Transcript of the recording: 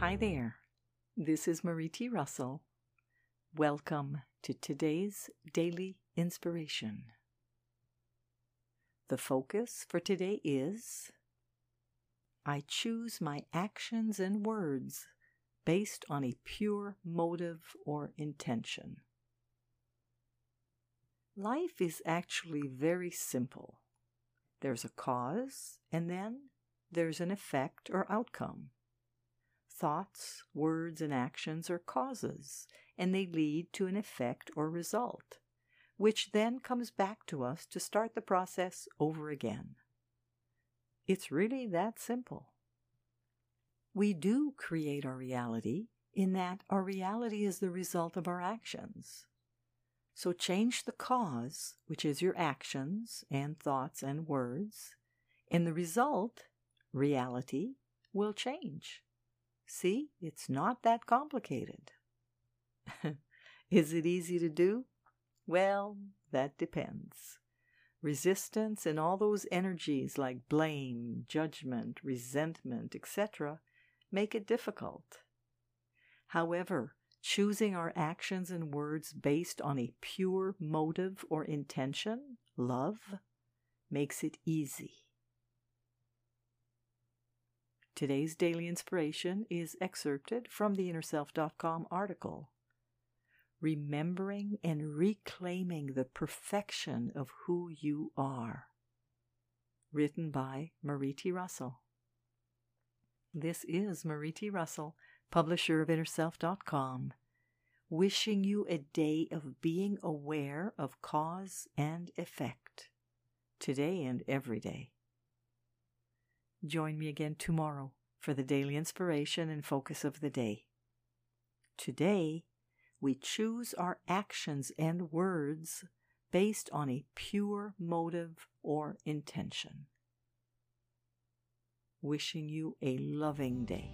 Hi there. This is Marie T. Russell. Welcome to today's daily inspiration. The focus for today is I choose my actions and words based on a pure motive or intention. Life is actually very simple. There's a cause, and then there's an effect or outcome. Thoughts, words, and actions are causes, and they lead to an effect or result, which then comes back to us to start the process over again. It's really that simple. We do create our reality in that our reality is the result of our actions. So change the cause, which is your actions and thoughts and words, and the result, reality, will change. See, it's not that complicated. is it easy to do? Well, that depends. Resistance and all those energies like blame, judgment, resentment, etc., make it difficult. However, choosing our actions and words based on a pure motive or intention, love, makes it easy. Today's daily inspiration is excerpted from the InnerSelf.com article. Remembering and reclaiming the perfection of who you are. Written by Marie T. Russell. This is Marie T. Russell publisher of InnerSelf.com, wishing you a day of being aware of cause and effect, today and every day. Join me again tomorrow for the daily inspiration and focus of the day. Today, we choose our actions and words based on a pure motive or intention. Wishing you a loving day.